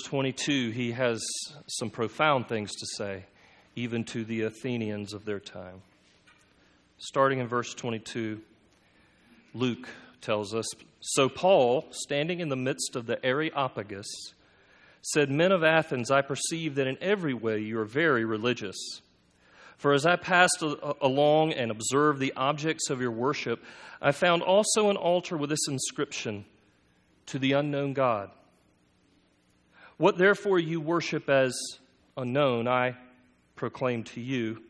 22, he has some profound things to say, even to the Athenians of their time. Starting in verse 22, Luke tells us So Paul, standing in the midst of the Areopagus, said, Men of Athens, I perceive that in every way you are very religious. For as I passed along and observed the objects of your worship, I found also an altar with this inscription To the unknown God. What therefore you worship as unknown, I proclaim to you.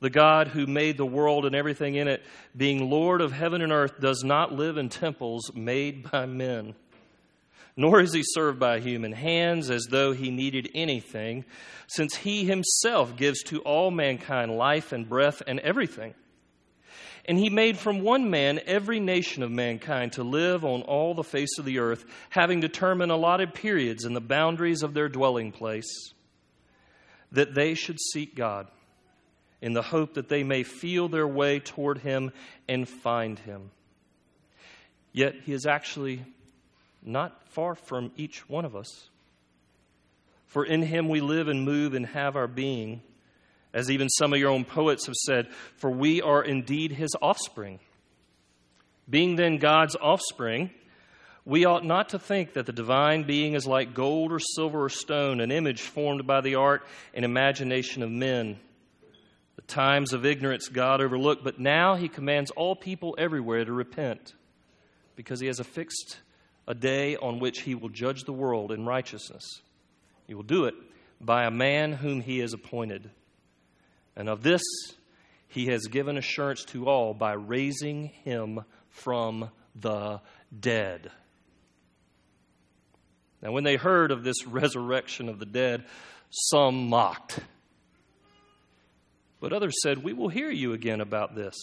The God who made the world and everything in it, being Lord of heaven and earth, does not live in temples made by men, nor is he served by human hands as though he needed anything, since he himself gives to all mankind life and breath and everything. And he made from one man every nation of mankind to live on all the face of the earth, having determined allotted periods and the boundaries of their dwelling place, that they should seek God in the hope that they may feel their way toward him and find him. Yet he is actually not far from each one of us. For in him we live and move and have our being, as even some of your own poets have said, for we are indeed his offspring. Being then God's offspring, we ought not to think that the divine being is like gold or silver or stone, an image formed by the art and imagination of men. The times of ignorance God overlooked, but now he commands all people everywhere to repent because he has affixed a day on which he will judge the world in righteousness. He will do it by a man whom he has appointed. And of this he has given assurance to all by raising him from the dead. Now, when they heard of this resurrection of the dead, some mocked. But others said, We will hear you again about this.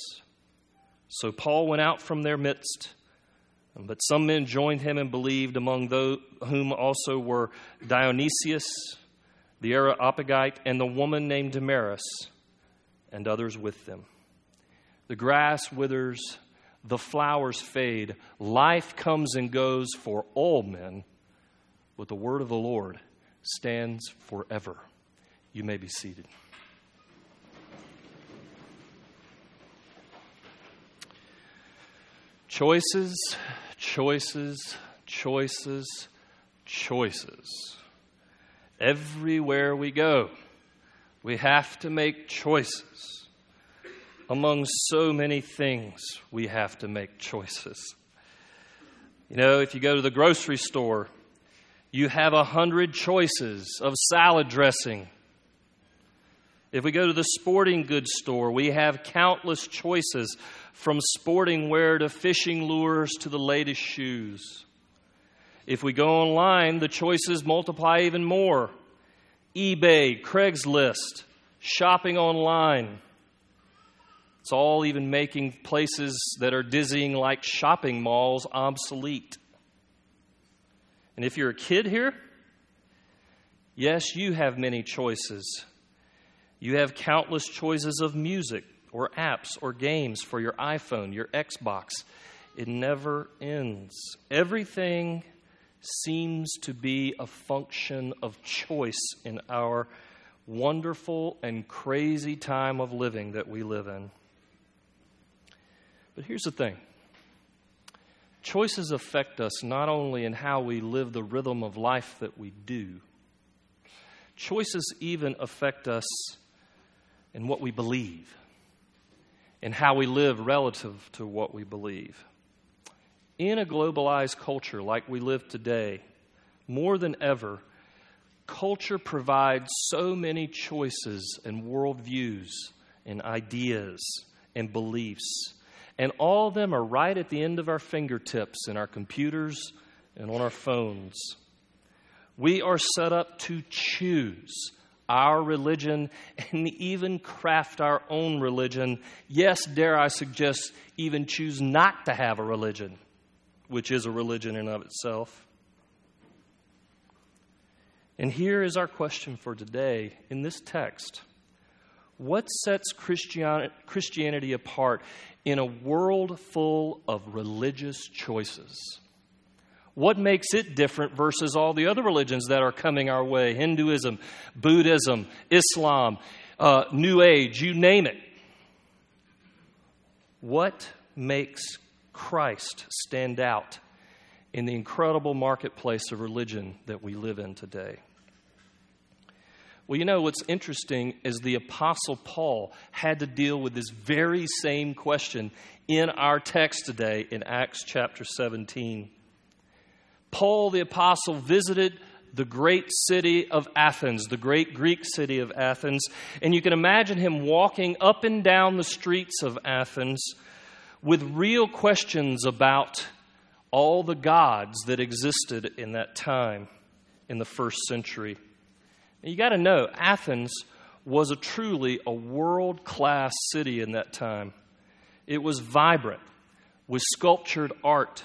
So Paul went out from their midst. But some men joined him and believed, among those whom also were Dionysius, the Areopagite, and the woman named Damaris, and others with them. The grass withers, the flowers fade, life comes and goes for all men, but the word of the Lord stands forever. You may be seated. Choices, choices, choices, choices. Everywhere we go, we have to make choices. Among so many things, we have to make choices. You know, if you go to the grocery store, you have a hundred choices of salad dressing. If we go to the sporting goods store, we have countless choices from sporting wear to fishing lures to the latest shoes. If we go online, the choices multiply even more eBay, Craigslist, shopping online. It's all even making places that are dizzying like shopping malls obsolete. And if you're a kid here, yes, you have many choices. You have countless choices of music, or apps or games for your iPhone, your Xbox. It never ends. Everything seems to be a function of choice in our wonderful and crazy time of living that we live in. But here's the thing choices affect us not only in how we live the rhythm of life that we do, choices even affect us in what we believe and how we live relative to what we believe. In a globalized culture like we live today, more than ever, culture provides so many choices and worldviews and ideas and beliefs. And all of them are right at the end of our fingertips in our computers and on our phones. We are set up to choose our religion and even craft our own religion. Yes, dare I suggest, even choose not to have a religion, which is a religion in of itself. And here is our question for today in this text. What sets Christianity apart in a world full of religious choices? What makes it different versus all the other religions that are coming our way Hinduism, Buddhism, Islam, uh, New Age, you name it? What makes Christ stand out in the incredible marketplace of religion that we live in today? Well, you know what's interesting is the Apostle Paul had to deal with this very same question in our text today in Acts chapter 17. Paul the Apostle visited the great city of Athens, the great Greek city of Athens, and you can imagine him walking up and down the streets of Athens with real questions about all the gods that existed in that time in the first century. You got to know, Athens was a truly a world class city in that time. It was vibrant with sculptured art.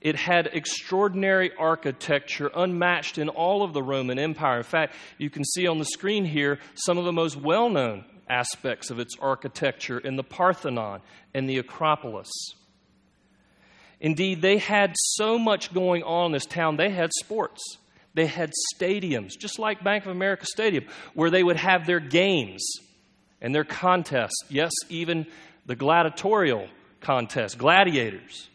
It had extraordinary architecture, unmatched in all of the Roman Empire. In fact, you can see on the screen here some of the most well known aspects of its architecture in the Parthenon and the Acropolis. Indeed, they had so much going on in this town, they had sports. They had stadiums, just like Bank of America Stadium, where they would have their games and their contests. Yes, even the gladiatorial contest, gladiators.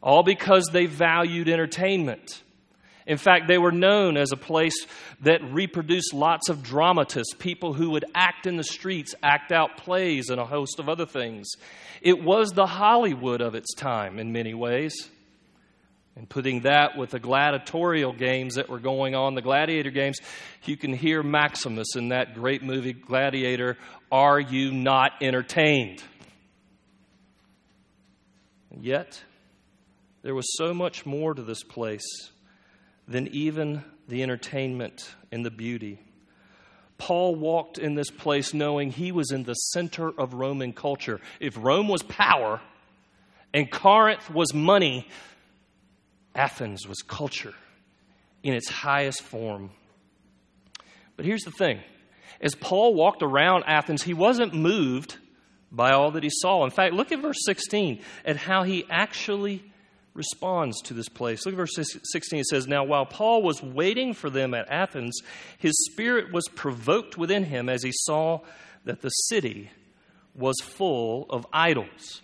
All because they valued entertainment. In fact, they were known as a place that reproduced lots of dramatists, people who would act in the streets, act out plays, and a host of other things. It was the Hollywood of its time in many ways. And putting that with the gladiatorial games that were going on, the gladiator games, you can hear Maximus in that great movie, Gladiator Are you not entertained? And yet, there was so much more to this place than even the entertainment and the beauty. Paul walked in this place knowing he was in the center of Roman culture. If Rome was power and Corinth was money, Athens was culture in its highest form. But here's the thing as Paul walked around Athens, he wasn't moved by all that he saw. In fact, look at verse 16 at how he actually responds to this place. Look at verse 16. It says, Now while Paul was waiting for them at Athens, his spirit was provoked within him as he saw that the city was full of idols.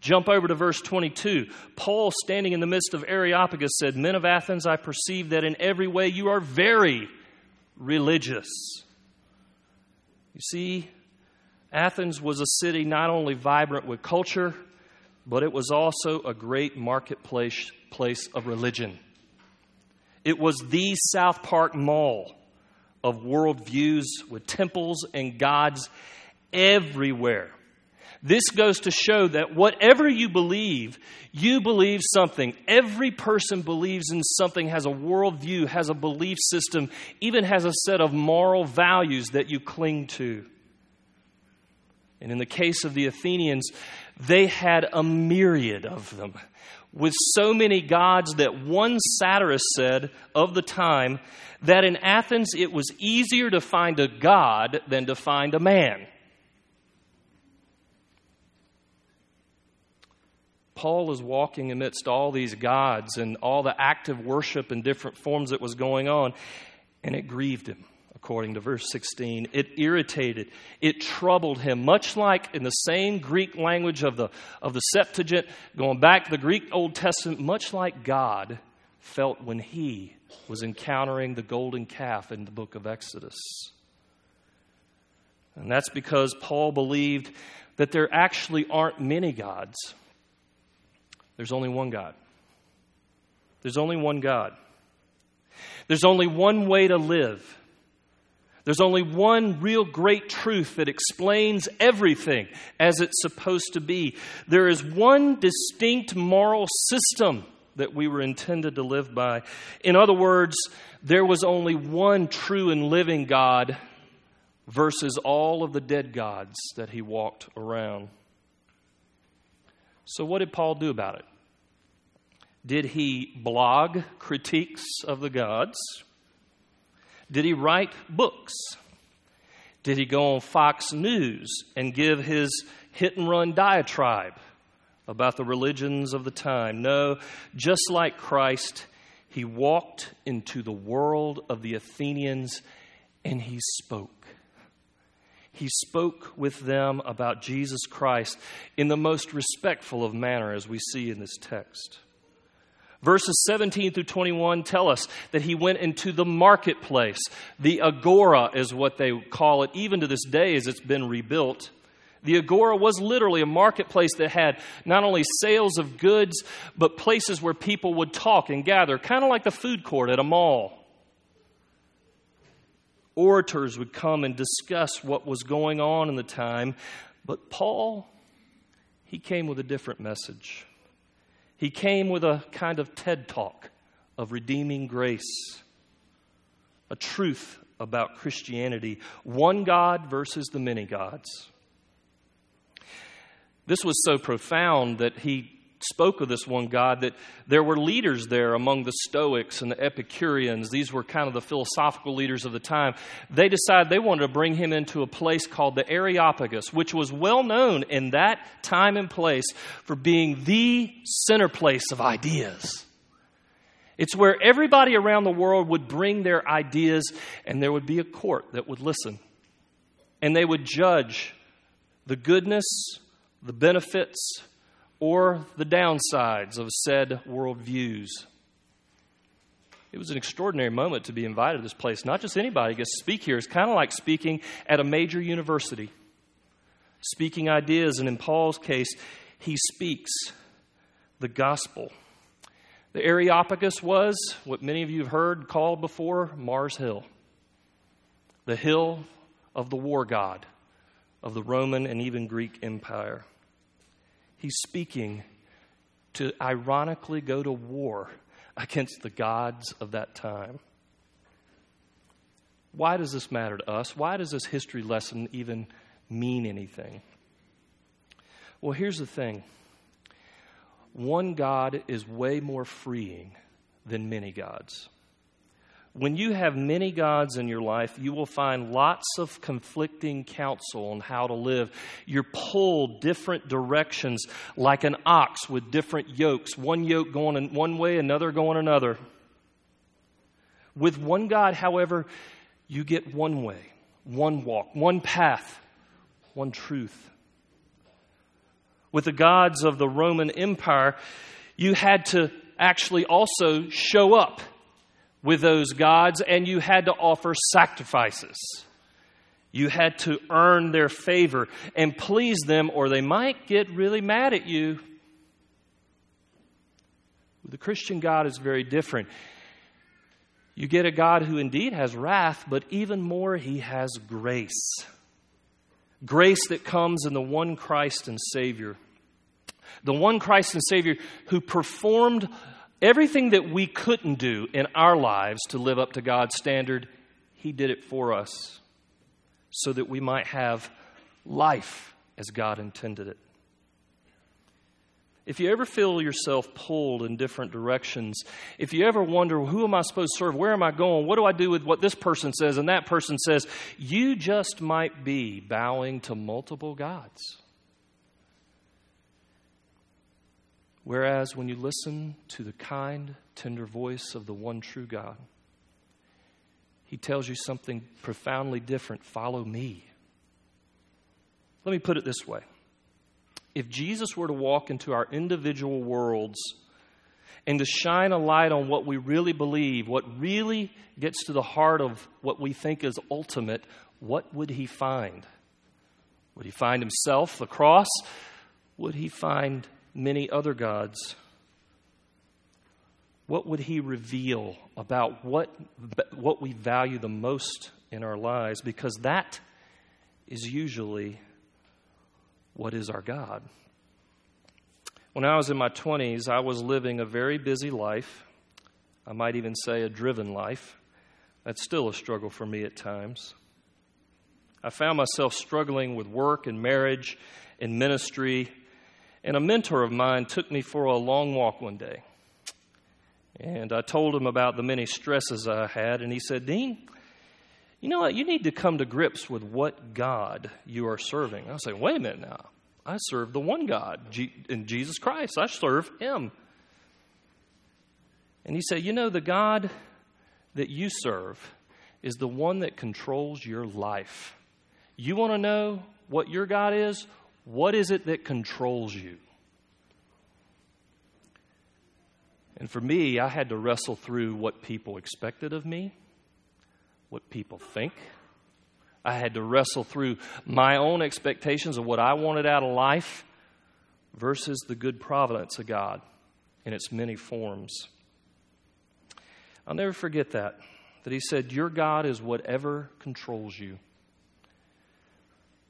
Jump over to verse 22. Paul, standing in the midst of Areopagus, said, Men of Athens, I perceive that in every way you are very religious. You see, Athens was a city not only vibrant with culture, but it was also a great marketplace place of religion. It was the South Park Mall of worldviews with temples and gods everywhere. This goes to show that whatever you believe, you believe something. Every person believes in something, has a worldview, has a belief system, even has a set of moral values that you cling to. And in the case of the Athenians, they had a myriad of them, with so many gods that one satirist said of the time that in Athens it was easier to find a god than to find a man. Paul is walking amidst all these gods and all the active worship in different forms that was going on, and it grieved him, according to verse 16. It irritated, it troubled him, much like in the same Greek language of the, of the Septuagint, going back to the Greek Old Testament, much like God felt when he was encountering the golden calf in the book of Exodus. And that's because Paul believed that there actually aren't many gods there's only one God. There's only one God. There's only one way to live. There's only one real great truth that explains everything as it's supposed to be. There is one distinct moral system that we were intended to live by. In other words, there was only one true and living God versus all of the dead gods that he walked around. So, what did Paul do about it? Did he blog critiques of the gods? Did he write books? Did he go on Fox News and give his hit and run diatribe about the religions of the time. No, just like Christ, he walked into the world of the Athenians and he spoke. He spoke with them about Jesus Christ in the most respectful of manner, as we see in this text. Verses 17 through 21 tell us that he went into the marketplace. The agora is what they call it, even to this day as it's been rebuilt. The agora was literally a marketplace that had not only sales of goods, but places where people would talk and gather, kind of like the food court at a mall. Orators would come and discuss what was going on in the time, but Paul, he came with a different message. He came with a kind of TED talk of redeeming grace, a truth about Christianity, one God versus the many gods. This was so profound that he spoke of this one God that there were leaders there among the Stoics and the Epicureans. These were kind of the philosophical leaders of the time. They decided they wanted to bring him into a place called the Areopagus, which was well known in that time and place for being the center place of ideas. It's where everybody around the world would bring their ideas, and there would be a court that would listen. And they would judge the goodness, the benefits, or the downsides of said worldviews. It was an extraordinary moment to be invited to this place. Not just anybody gets to speak here. It's kind of like speaking at a major university, speaking ideas, and in Paul's case, he speaks the gospel. The Areopagus was what many of you have heard called before Mars Hill, the hill of the war god of the Roman and even Greek Empire. He's speaking to ironically go to war against the gods of that time. Why does this matter to us? Why does this history lesson even mean anything? Well, here's the thing one God is way more freeing than many gods when you have many gods in your life, you will find lots of conflicting counsel on how to live. You're pulled different directions like an ox with different yokes, one yoke going in one way, another going another. With one God, however, you get one way, one walk, one path, one truth. With the gods of the Roman Empire, you had to actually also show up with those gods, and you had to offer sacrifices. You had to earn their favor and please them, or they might get really mad at you. The Christian God is very different. You get a God who indeed has wrath, but even more, he has grace. Grace that comes in the one Christ and Savior. The one Christ and Savior who performed Everything that we couldn't do in our lives to live up to God's standard, He did it for us so that we might have life as God intended it. If you ever feel yourself pulled in different directions, if you ever wonder, who am I supposed to serve? Where am I going? What do I do with what this person says and that person says? You just might be bowing to multiple gods. Whereas when you listen to the kind, tender voice of the one true God, he tells you something profoundly different follow me. Let me put it this way if Jesus were to walk into our individual worlds and to shine a light on what we really believe, what really gets to the heart of what we think is ultimate, what would he find? Would he find himself, the cross? Would he find many other gods, what would he reveal about what, what we value the most in our lives? Because that is usually what is our God. When I was in my 20s, I was living a very busy life. I might even say a driven life. That's still a struggle for me at times. I found myself struggling with work and marriage and ministry and a mentor of mine took me for a long walk one day. And I told him about the many stresses I had, and he said, Dean, you know what? You need to come to grips with what God you are serving. I was like, wait a minute now. I serve the one God, in Jesus Christ. I serve Him. And he said, You know, the God that you serve is the one that controls your life. You want to know what your God is? What is it that controls you? And for me, I had to wrestle through what people expected of me, what people think. I had to wrestle through my own expectations of what I wanted out of life versus the good providence of God in its many forms. I'll never forget that. That he said, Your God is whatever controls you.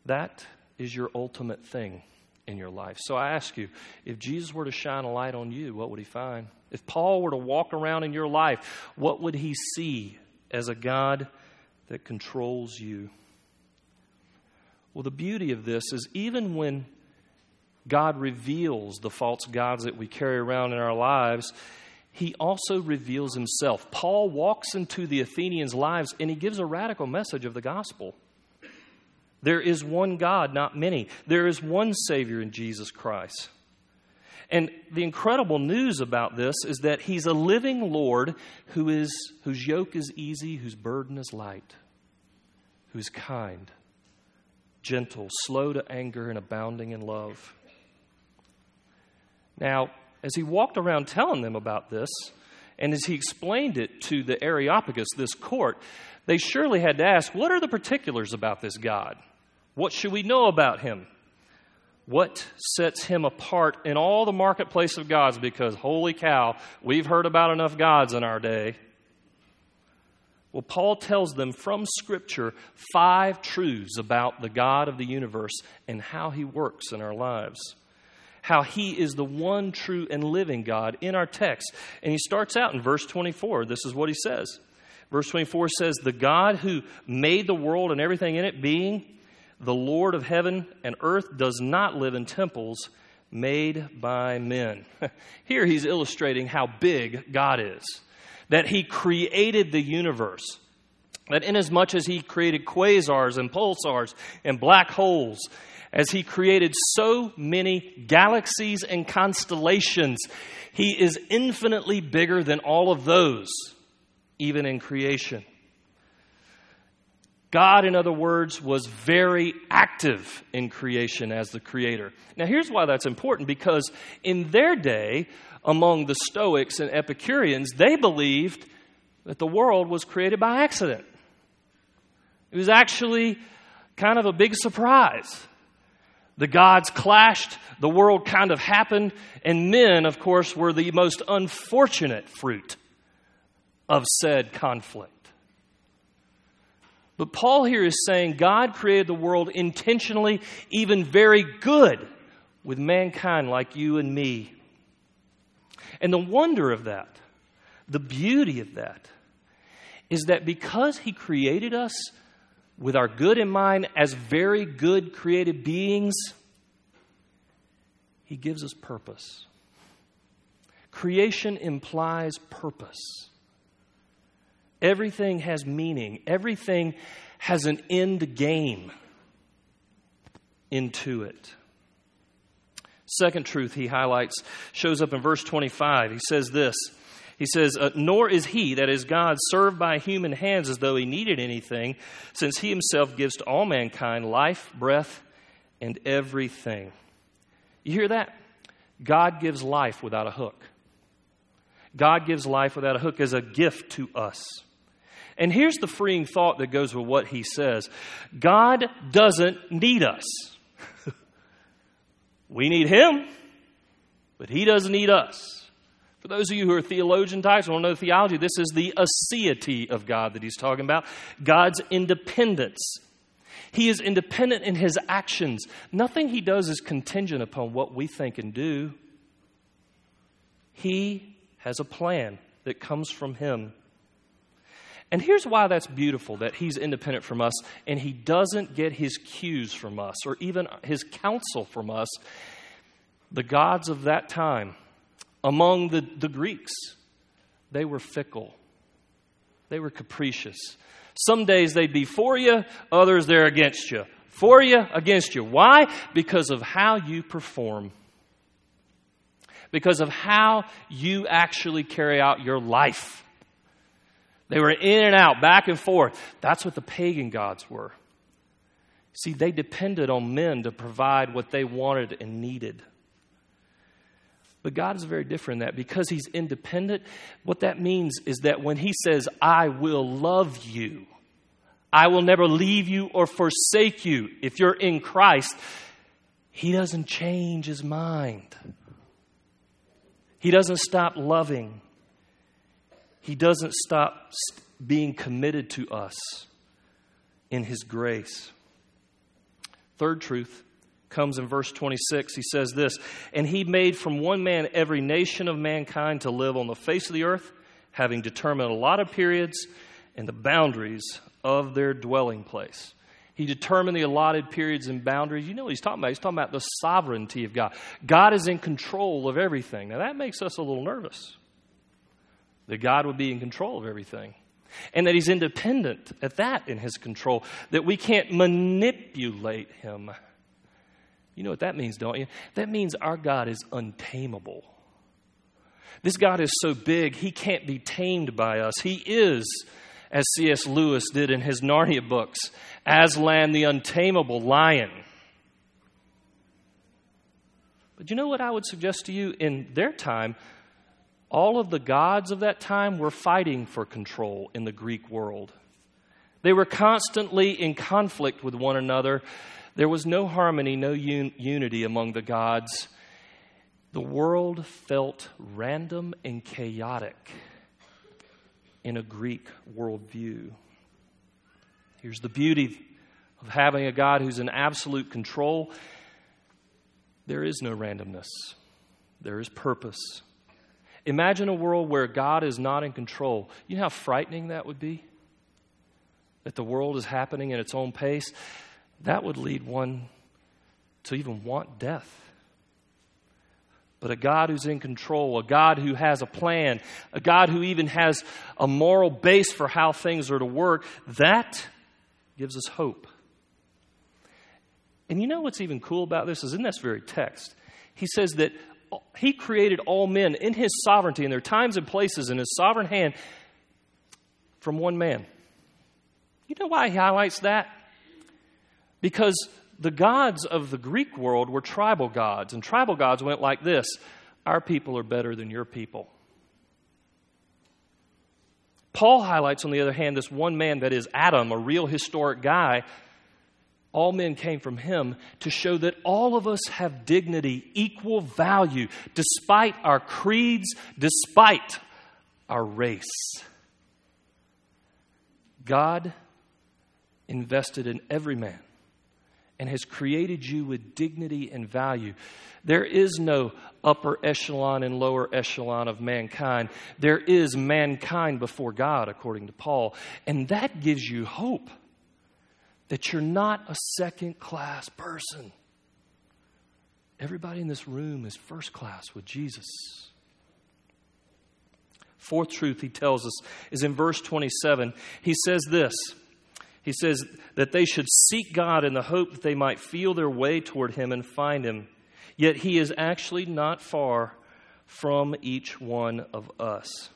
That is your ultimate thing in your life. So I ask you, if Jesus were to shine a light on you, what would he find? If Paul were to walk around in your life, what would he see as a God that controls you? Well, the beauty of this is even when God reveals the false gods that we carry around in our lives, he also reveals himself. Paul walks into the Athenians' lives and he gives a radical message of the gospel. There is one God, not many. There is one Savior in Jesus Christ. And the incredible news about this is that He's a living Lord who is, whose yoke is easy, whose burden is light, who's kind, gentle, slow to anger, and abounding in love. Now, as he walked around telling them about this, and as he explained it to the Areopagus, this court, they surely had to ask, What are the particulars about this God? What should we know about him? What sets him apart in all the marketplace of gods? Because, holy cow, we've heard about enough gods in our day. Well, Paul tells them from Scripture five truths about the God of the universe and how he works in our lives how he is the one true and living God in our text. And he starts out in verse 24. This is what he says. Verse 24 says, The God who made the world and everything in it, being the Lord of heaven and earth, does not live in temples made by men. Here he's illustrating how big God is, that he created the universe. That inasmuch as he created quasars and pulsars and black holes as He created so many galaxies and constellations. He is infinitely bigger than all of those, even in creation. God, in other words, was very active in creation as the creator. Now, here's why that's important because in their day, among the Stoics and Epicureans, they believed that the world was created by accident. It was actually kind of a big surprise. The gods clashed, the world kind of happened, and men, of course, were the most unfortunate fruit of said conflict. But Paul here is saying God created the world intentionally, even very good, with mankind like you and me. And the wonder of that, the beauty of that, is that because He created us with our good in mind as very good created beings, He gives us purpose. Creation implies purpose. Everything has meaning, everything has an end game into it. Second truth he highlights shows up in verse 25. He says this he says, uh, Nor is he, that is God, served by human hands as though he needed anything, since he himself gives to all mankind life, breath, and everything. You hear that? God gives life without a hook. God gives life without a hook as a gift to us. And here's the freeing thought that goes with what he says God doesn't need us. we need him, but he doesn't need us. For those of you who are theologian types, want to know theology, this is the aseity of God that he's talking about God's independence. He is independent in his actions. Nothing he does is contingent upon what we think and do. He has a plan that comes from him. And here's why that's beautiful that he's independent from us and he doesn't get his cues from us or even his counsel from us. The gods of that time among the, the Greeks, they were fickle, they were capricious. Some days they'd be for you, others they're against you. For you, against you. Why? Because of how you perform. Because of how you actually carry out your life. They were in and out, back and forth. That's what the pagan gods were. See, they depended on men to provide what they wanted and needed. But God is very different in that because He's independent. What that means is that when He says, I will love you, I will never leave you or forsake you, if you're in Christ, He doesn't change His mind. He doesn't stop loving. He doesn't stop being committed to us in His grace. Third truth comes in verse 26. He says this And He made from one man every nation of mankind to live on the face of the earth, having determined a lot of periods and the boundaries of their dwelling place. He determined the allotted periods and boundaries. You know what he's talking about? He's talking about the sovereignty of God. God is in control of everything. Now, that makes us a little nervous that God would be in control of everything and that he's independent at that in his control, that we can't manipulate him. You know what that means, don't you? That means our God is untamable. This God is so big, he can't be tamed by us. He is, as C.S. Lewis did in his Narnia books, Aslan the untamable lion. But you know what I would suggest to you? In their time, all of the gods of that time were fighting for control in the Greek world. They were constantly in conflict with one another. There was no harmony, no un- unity among the gods. The world felt random and chaotic in a Greek worldview. Here's the beauty of having a God who's in absolute control there is no randomness, there is purpose. Imagine a world where God is not in control. You know how frightening that would be? That the world is happening at its own pace? That would lead one to even want death. But a God who's in control, a God who has a plan, a God who even has a moral base for how things are to work, that gives us hope. And you know what's even cool about this is in this very text, he says that he created all men in His sovereignty, in their times and places, in His sovereign hand, from one man. You know why He highlights that? Because the gods of the Greek world were tribal gods, and tribal gods went like this Our people are better than your people. Paul highlights, on the other hand, this one man that is Adam, a real historic guy all men came from him to show that all of us have dignity, equal value, despite our creeds, despite our race. God invested in every man and has created you with dignity and value. There is no upper echelon and lower echelon of mankind. There is mankind before God, according to Paul. And that gives you hope that you're not a second class person. Everybody in this room is first class with Jesus. Fourth truth he tells us is in verse 27. He says this He says that they should seek God in the hope that they might feel their way toward him and find him. Yet he is actually not far from each one of us.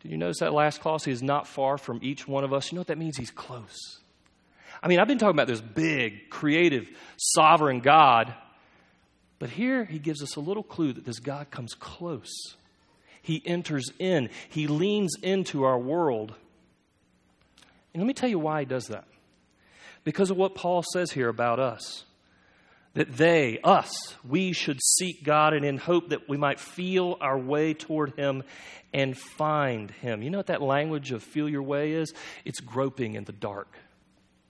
Did you notice that last clause? He is not far from each one of us. You know what that means? He's close. I mean, I've been talking about this big, creative, sovereign God, but here he gives us a little clue that this God comes close. He enters in, he leans into our world. And let me tell you why he does that. Because of what Paul says here about us. That they, us, we should seek God and in hope that we might feel our way toward Him and find Him. You know what that language of feel your way is? It's groping in the dark.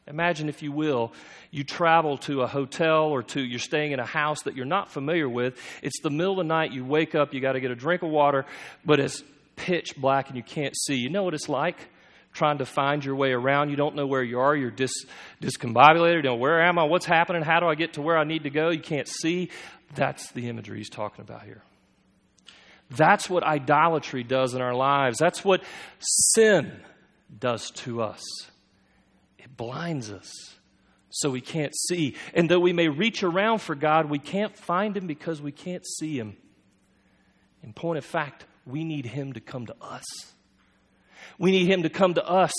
Imagine, if you will, you travel to a hotel or to you're staying in a house that you're not familiar with. It's the middle of the night, you wake up, you got to get a drink of water, but it's pitch black and you can't see. You know what it's like? Trying to find your way around. You don't know where you are. You're dis, discombobulated. You know, where am I? What's happening? How do I get to where I need to go? You can't see. That's the imagery he's talking about here. That's what idolatry does in our lives. That's what sin does to us blinds us so we can't see. And though we may reach around for God, we can't find Him because we can't see Him. In point of fact, we need Him to come to us. We need Him to come to us.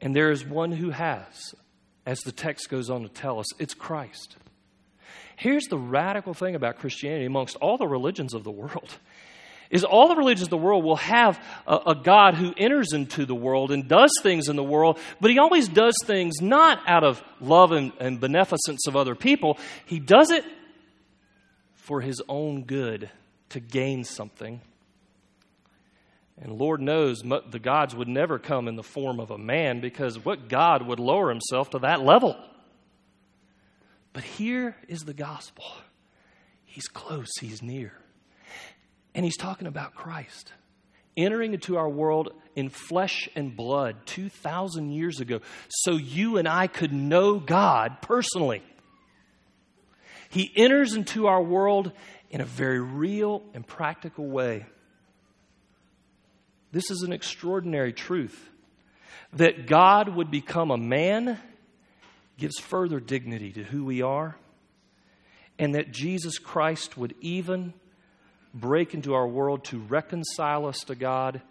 And there is one who has, as the text goes on to tell us it's Christ. Here's the radical thing about Christianity amongst all the religions of the world is all the religions of the world will have a, a, God who enters into the world and does things in the world, but he always does things not out of love and, and beneficence of other people. He does it for his own good, to gain something. And Lord knows the gods would never come in the form of a man because what God would lower himself to that level? But here is the gospel He's close, He's near. And He's talking about Christ entering into our world in flesh and blood 2,000 years ago so you and I could know God personally. He enters into our world in a very real and practical way. This is an extraordinary truth that God would become a man gives further dignity to who we are, and that Jesus Christ would even break into our world to reconcile us to God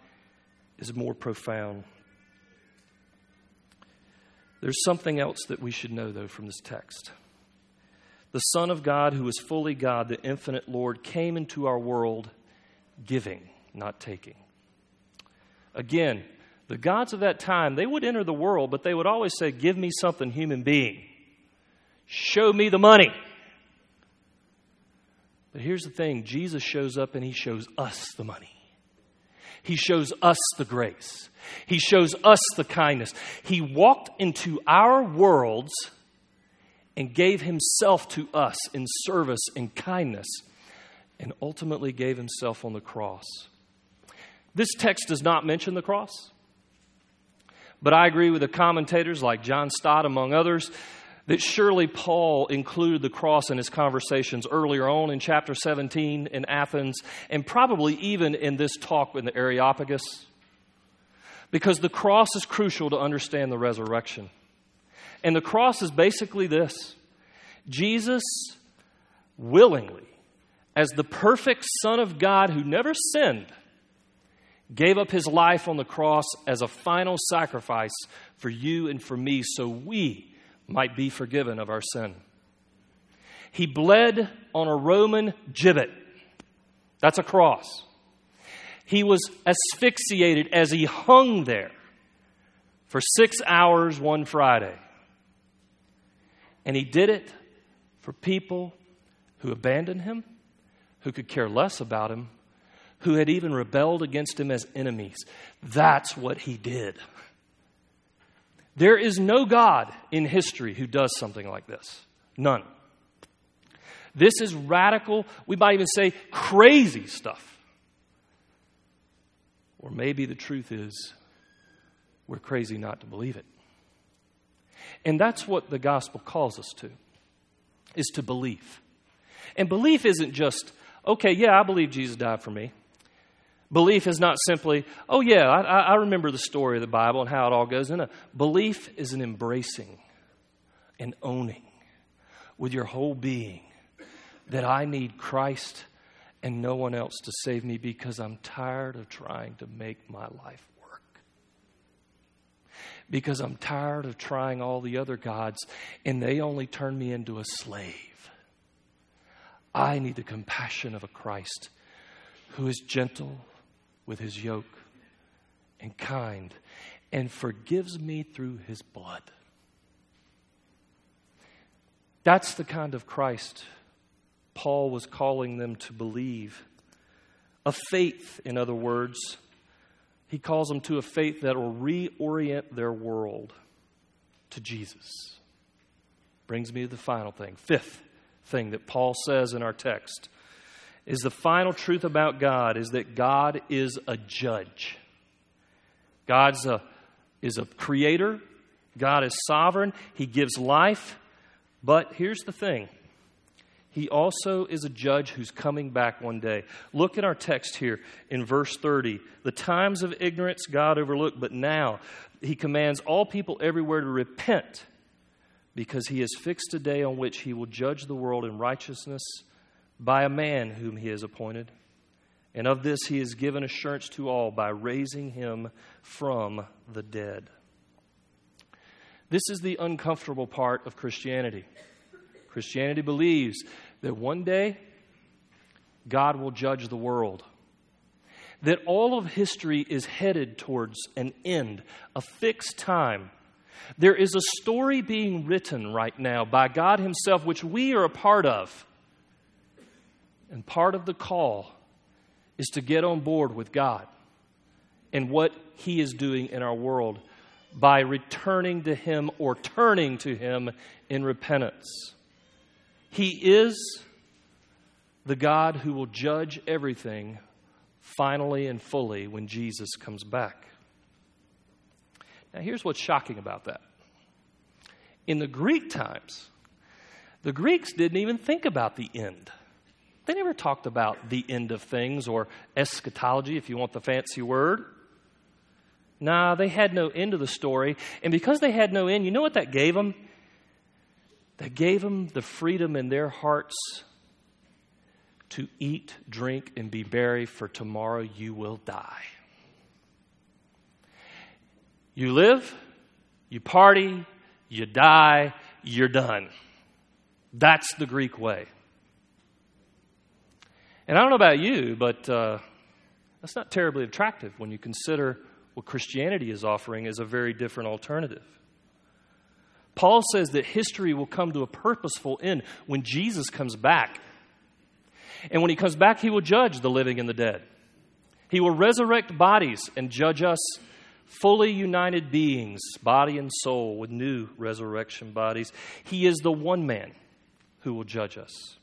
is more profound. There's something else that we should know, though, from this text. The Son of God, who is fully God, the infinite Lord, came into our world giving, not taking. Again, the gods of that time, they would enter the world, but they would always say, Give me something, human being. Show me the money. But here's the thing Jesus shows up and he shows us the money. He shows us the grace. He shows us the kindness. He walked into our worlds and gave himself to us in service and kindness and ultimately gave himself on the cross. This text does not mention the cross. But I agree with the commentators like John Stott, among others, that surely Paul included the cross in his conversations earlier on in chapter 17 in Athens, and probably even in this talk in the Areopagus, because the cross is crucial to understand the resurrection. And the cross is basically this Jesus willingly, as the perfect Son of God who never sinned, gave up his life on the cross as a final sacrifice for you and for me so we might be forgiven of our sin. He bled on a Roman gibbet. That's a cross. He was asphyxiated as he hung there for six hours one Friday. And he did it for people who abandoned him, who could care less about him, who had even rebelled against him as enemies. That's what he did. There is no God in history who does something like this. None. This is radical, we might even say crazy stuff. Or maybe the truth is we're crazy not to believe it. And that's what the gospel calls us to is to believe. And belief isn't just, okay, yeah, I believe Jesus died for me. Belief is not simply, oh, yeah, I, I remember the story of the Bible and how it all goes. No, belief is an embracing and owning with your whole being that I need Christ and no one else to save me because I'm tired of trying to make my life work. Because I'm tired of trying all the other gods and they only turn me into a slave. I need the compassion of a Christ who is gentle with his yoke and kind and forgives me through his blood. That's the kind of Christ Paul was calling them to believe. A faith, in other words. He calls them to a faith that will reorient their world to Jesus. Brings me to the final thing. Fifth thing that Paul says in our text is the final truth about God is that God is a judge. God's a, is a creator. God is sovereign. He gives life. But here's the thing He also is a judge who's coming back one day. Look at our text here in verse 30. The times of ignorance God overlooked, but now He commands all people everywhere to repent because he has fixed a day on which he will judge the world in righteousness by a man whom he has appointed. And of this he has given assurance to all by raising him from the dead. This is the uncomfortable part of Christianity. Christianity believes that one day God will judge the world. That all of history is headed towards an end, a fixed time. There is a story being written right now by God Himself, which we are a part of. And part of the call is to get on board with God and what He is doing in our world by returning to Him or turning to Him in repentance. He is the God who will judge everything finally and fully when Jesus comes back. Now, here's what's shocking about that. In the Greek times, the Greeks didn't even think about the end. They never talked about the end of things or eschatology, if you want the fancy word. Nah, they had no end of the story. And because they had no end, you know what that gave them? That gave them the freedom in their hearts to eat, drink, and be merry, for tomorrow you will die. You live, you party, you die, you're done. That's the Greek way. And I don't know about you, but uh, that's not terribly attractive when you consider what Christianity is offering as a very different alternative. Paul says that history will come to a purposeful end when Jesus comes back. And when he comes back, he will judge the living and the dead. He will resurrect bodies and judge us fully united beings, body and soul, with new resurrection bodies. He is the one man who will judge us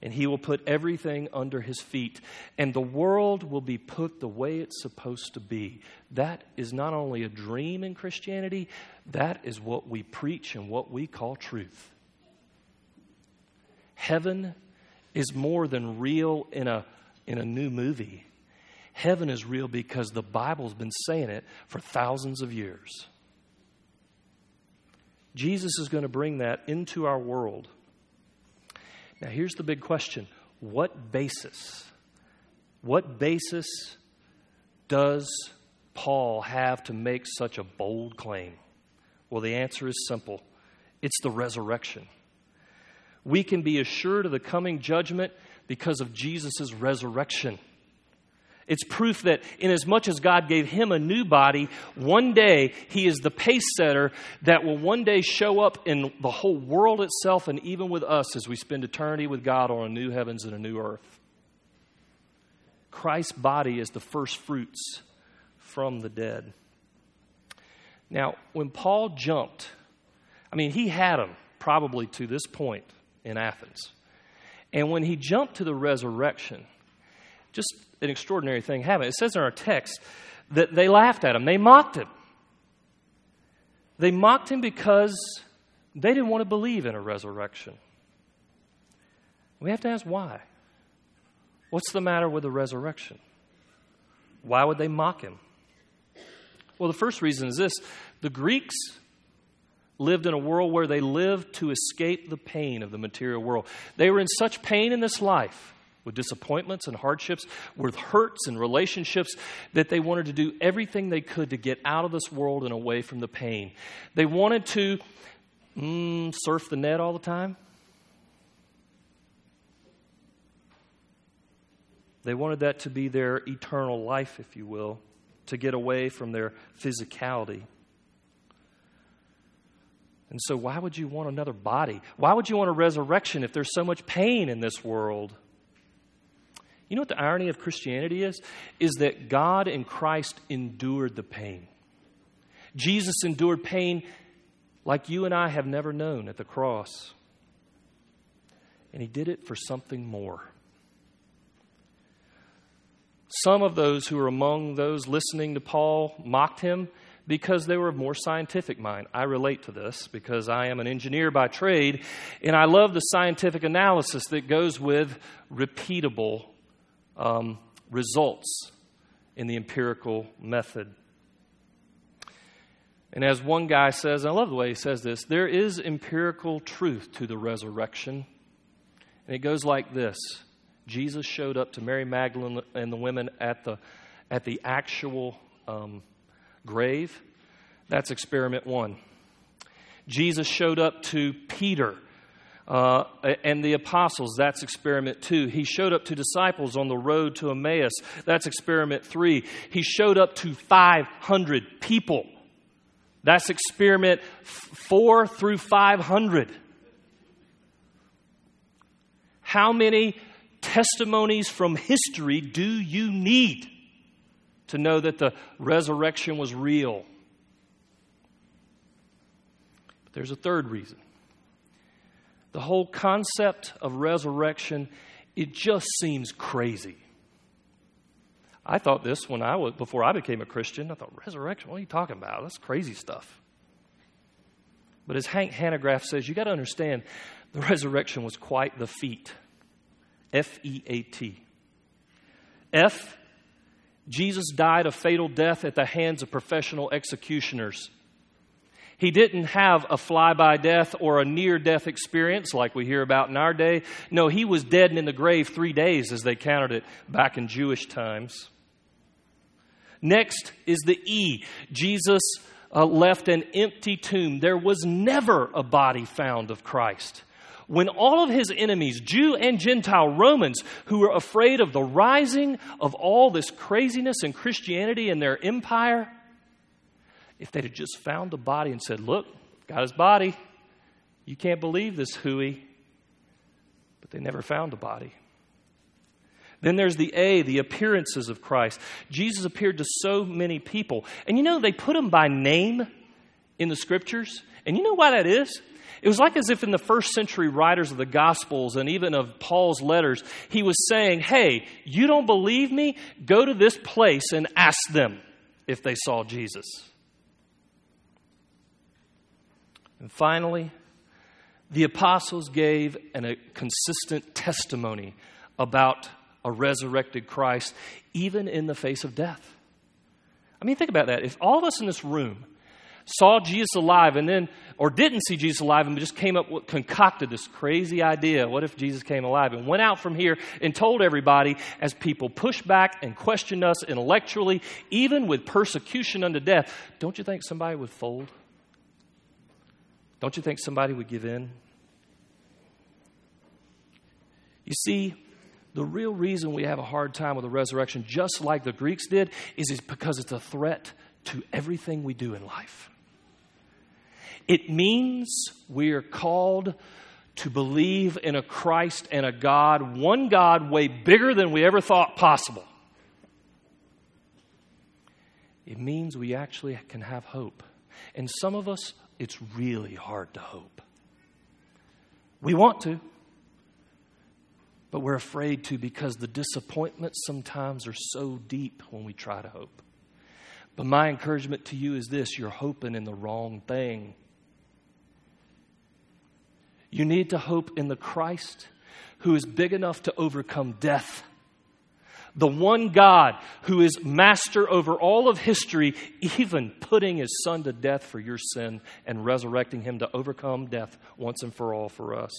and he will put everything under his feet, and the world will be put the way it's supposed to be. That is not only a dream in Christianity, that is what we preach and what we call truth. Heaven is more than real in a, in a new movie. Heaven is real because the Bible's been saying it for thousands of years. Jesus is going to bring that into our world. Now, here's the big question what basis? What basis does Paul have to make such a bold claim? Well, the answer is simple it's the resurrection. We can be assured of the coming judgment because of Jesus' resurrection. It's proof that, inasmuch as God gave him a new body, one day he is the pace setter that will one day show up in the whole world itself and even with us as we spend eternity with God on a new heavens and a new earth. Christ's body is the first fruits from the dead. Now, when Paul jumped, I mean, he had them probably to this point in Athens. And when he jumped to the resurrection, just an extraordinary thing happened. It says in our text that they laughed at him, they mocked him. They mocked him because they didn't want to believe in a resurrection. We have to ask why. What's the matter with the resurrection? Why would they mock him? Well, the first reason is this the Greeks lived in a world where they lived to escape the pain of the material world. They were in such pain in this life with disappointments and hardships, with hurts and relationships, that they wanted to do everything they could to get out of this world and away from the pain. They wanted to mm, surf the net all the time. They wanted that to be their eternal life, if you will, to get away from their physicality. And so, why would you want another body? Why would you want a resurrection if there's so much pain in this world? You know what the irony of Christianity is? Is that God in Christ endured the pain. Jesus endured pain like you and I have never known at the cross. And he did it for something more. Some of those who were among those listening to Paul mocked him because they were of more scientific mind. I relate to this because I am an engineer by trade, and I love the scientific analysis that goes with repeatable um, results in the empirical method. And as one guy says, I love the way he says this there is empirical truth to the resurrection. And it goes like this Jesus showed up to Mary Magdalene and the women at the, at the actual um, grave. That's experiment one. Jesus showed up to Peter uh, and the apostles. That's experiment two. He showed up to disciples on the road to Emmaus. That's experiment three. He showed up to 500 people. That's experiment four through 500. How many testimonies from history do you need to know that the resurrection was real? But there's a third reason. The whole concept of resurrection, it just seems crazy. I thought this when I was before I became a Christian. I thought resurrection. What are you talking about? That's crazy stuff. But as Hank Hanegraaff says, you got to understand the resurrection was quite the feat. F E A T. F. Jesus died a fatal death at the hands of professional executioners. He didn't have a fly by death or a near death experience like we hear about in our day. No, he was dead and in the grave three days as they counted it back in Jewish times. Next is the E. Jesus uh, left an empty tomb. There was never a body found of Christ. When all of his enemies, Jew and Gentile Romans, who were afraid of the rising of all this craziness in Christianity and their empire, if they'd have just found the body and said, Look, got his body. You can't believe this hooey. But they never found the body. Then there's the A, the appearances of Christ. Jesus appeared to so many people. And you know, they put him by name in the scriptures. And you know why that is? It was like as if in the first century writers of the Gospels and even of Paul's letters, he was saying, Hey, you don't believe me? Go to this place and ask them if they saw Jesus. And finally, the apostles gave an, a consistent testimony about a resurrected Christ, even in the face of death. I mean, think about that. If all of us in this room saw Jesus alive and then, or didn't see Jesus alive and just came up with, concocted this crazy idea what if Jesus came alive and went out from here and told everybody as people pushed back and questioned us intellectually, even with persecution unto death, don't you think somebody would fold? Don't you think somebody would give in? You see, the real reason we have a hard time with the resurrection, just like the Greeks did, is because it's a threat to everything we do in life. It means we are called to believe in a Christ and a God, one God way bigger than we ever thought possible. It means we actually can have hope. And some of us it's really hard to hope. We want to, but we're afraid to because the disappointments sometimes are so deep when we try to hope. But my encouragement to you is this you're hoping in the wrong thing. You need to hope in the Christ who is big enough to overcome death the one God who is master over all of history, even putting his son to death for your sin and resurrecting him to overcome death once and for all for us.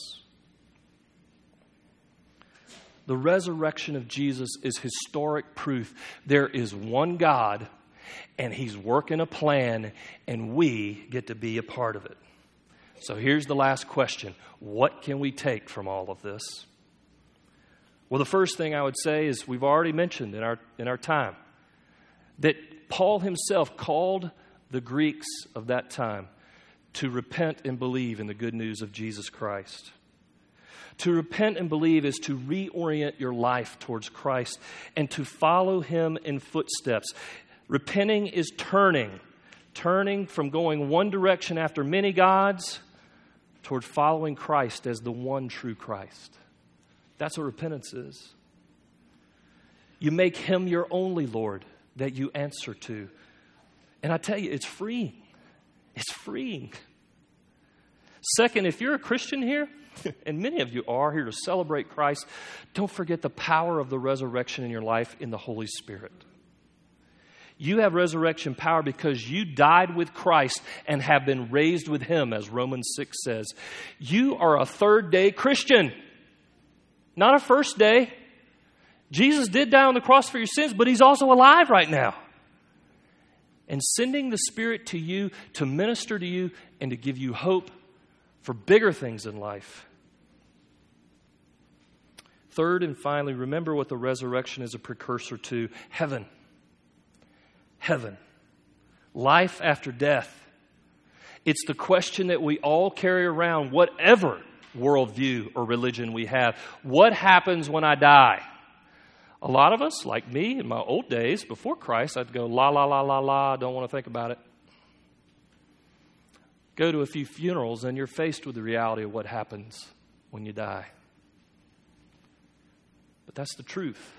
The resurrection of Jesus is historic proof there is one God and he's working a plan and we get to be a part of it. So here's the last question What can we take from all of this? Well, the first thing I would say is we've already mentioned in our, in our time that Paul himself called the Greeks of that time to repent and believe in the good news of Jesus Christ. To repent and believe is to reorient your life towards Christ and to follow him in footsteps. Repenting is turning, turning from going one direction after many gods toward following Christ as the one true Christ. That's what repentance is. You make Him your only Lord that you answer to. And I tell you, it's freeing. It's freeing. Second, if you're a Christian here, and many of you are here to celebrate Christ, don't forget the power of the resurrection in your life in the Holy Spirit. You have resurrection power because you died with Christ and have been raised with Him, as Romans 6 says. You are a third day Christian, not a first day. Jesus did die on the cross for your sins, but He's also alive right now. And sending the Spirit to you to minister to you and to give you hope for bigger things in life. Third and finally, remember what the resurrection is a precursor to heaven heaven, life after death. It's the question that we all carry around, whatever worldview or religion we have. What happens when I die? A lot of us, like me in my old days before Christ, I'd go, la, la, la, la, la, don't want to think about it. Go to a few funerals, and you're faced with the reality of what happens when you die. But that's the truth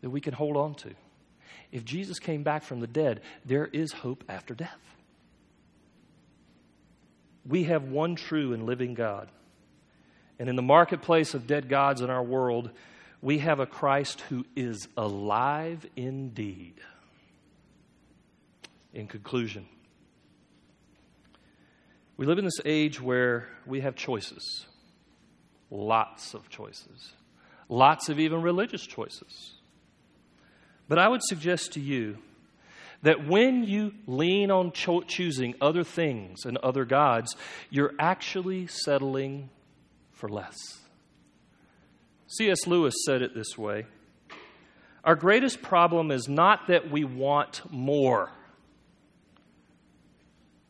that we can hold on to. If Jesus came back from the dead, there is hope after death. We have one true and living God. And in the marketplace of dead gods in our world, we have a Christ who is alive indeed. In conclusion, we live in this age where we have choices, lots of choices, lots of even religious choices. But I would suggest to you that when you lean on cho- choosing other things and other gods, you're actually settling for less. C.S. Lewis said it this way Our greatest problem is not that we want more,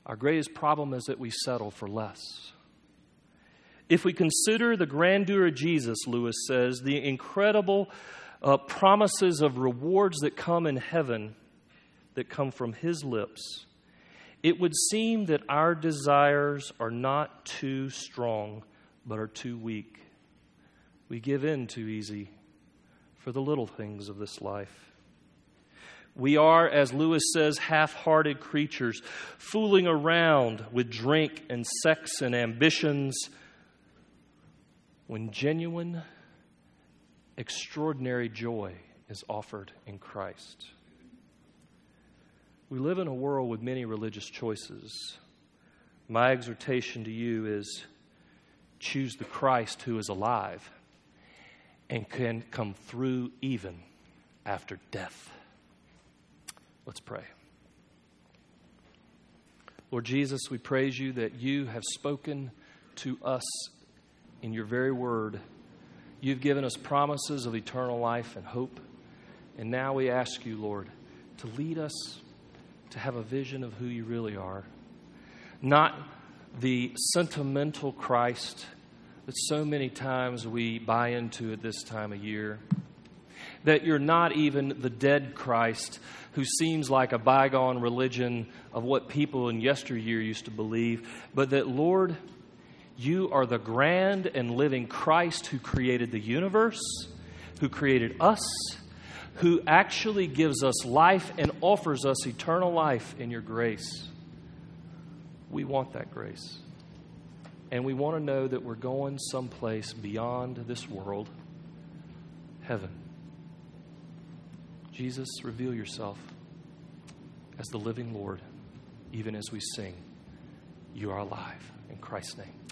our greatest problem is that we settle for less. If we consider the grandeur of Jesus, Lewis says, the incredible uh, promises of rewards that come in heaven that come from His lips, it would seem that our desires are not too strong, but are too weak. We give in too easy for the little things of this life. We are, as Lewis says, half hearted creatures, fooling around with drink and sex and ambitions when genuine extraordinary joy is offered in Christ. We live in a world with many religious choices. My exhortation to you is choose the Christ who is alive and can come through even after death. Let's pray. Lord Jesus, we praise you that you have spoken to us in your very word. You've given us promises of eternal life and hope. And now we ask you, Lord, to lead us to have a vision of who you really are. Not the sentimental Christ that so many times we buy into at this time of year. That you're not even the dead Christ who seems like a bygone religion of what people in yesteryear used to believe, but that, Lord, you are the grand and living Christ who created the universe, who created us, who actually gives us life and offers us eternal life in your grace. We want that grace. And we want to know that we're going someplace beyond this world, heaven. Jesus, reveal yourself as the living Lord, even as we sing, You are alive. In Christ's name.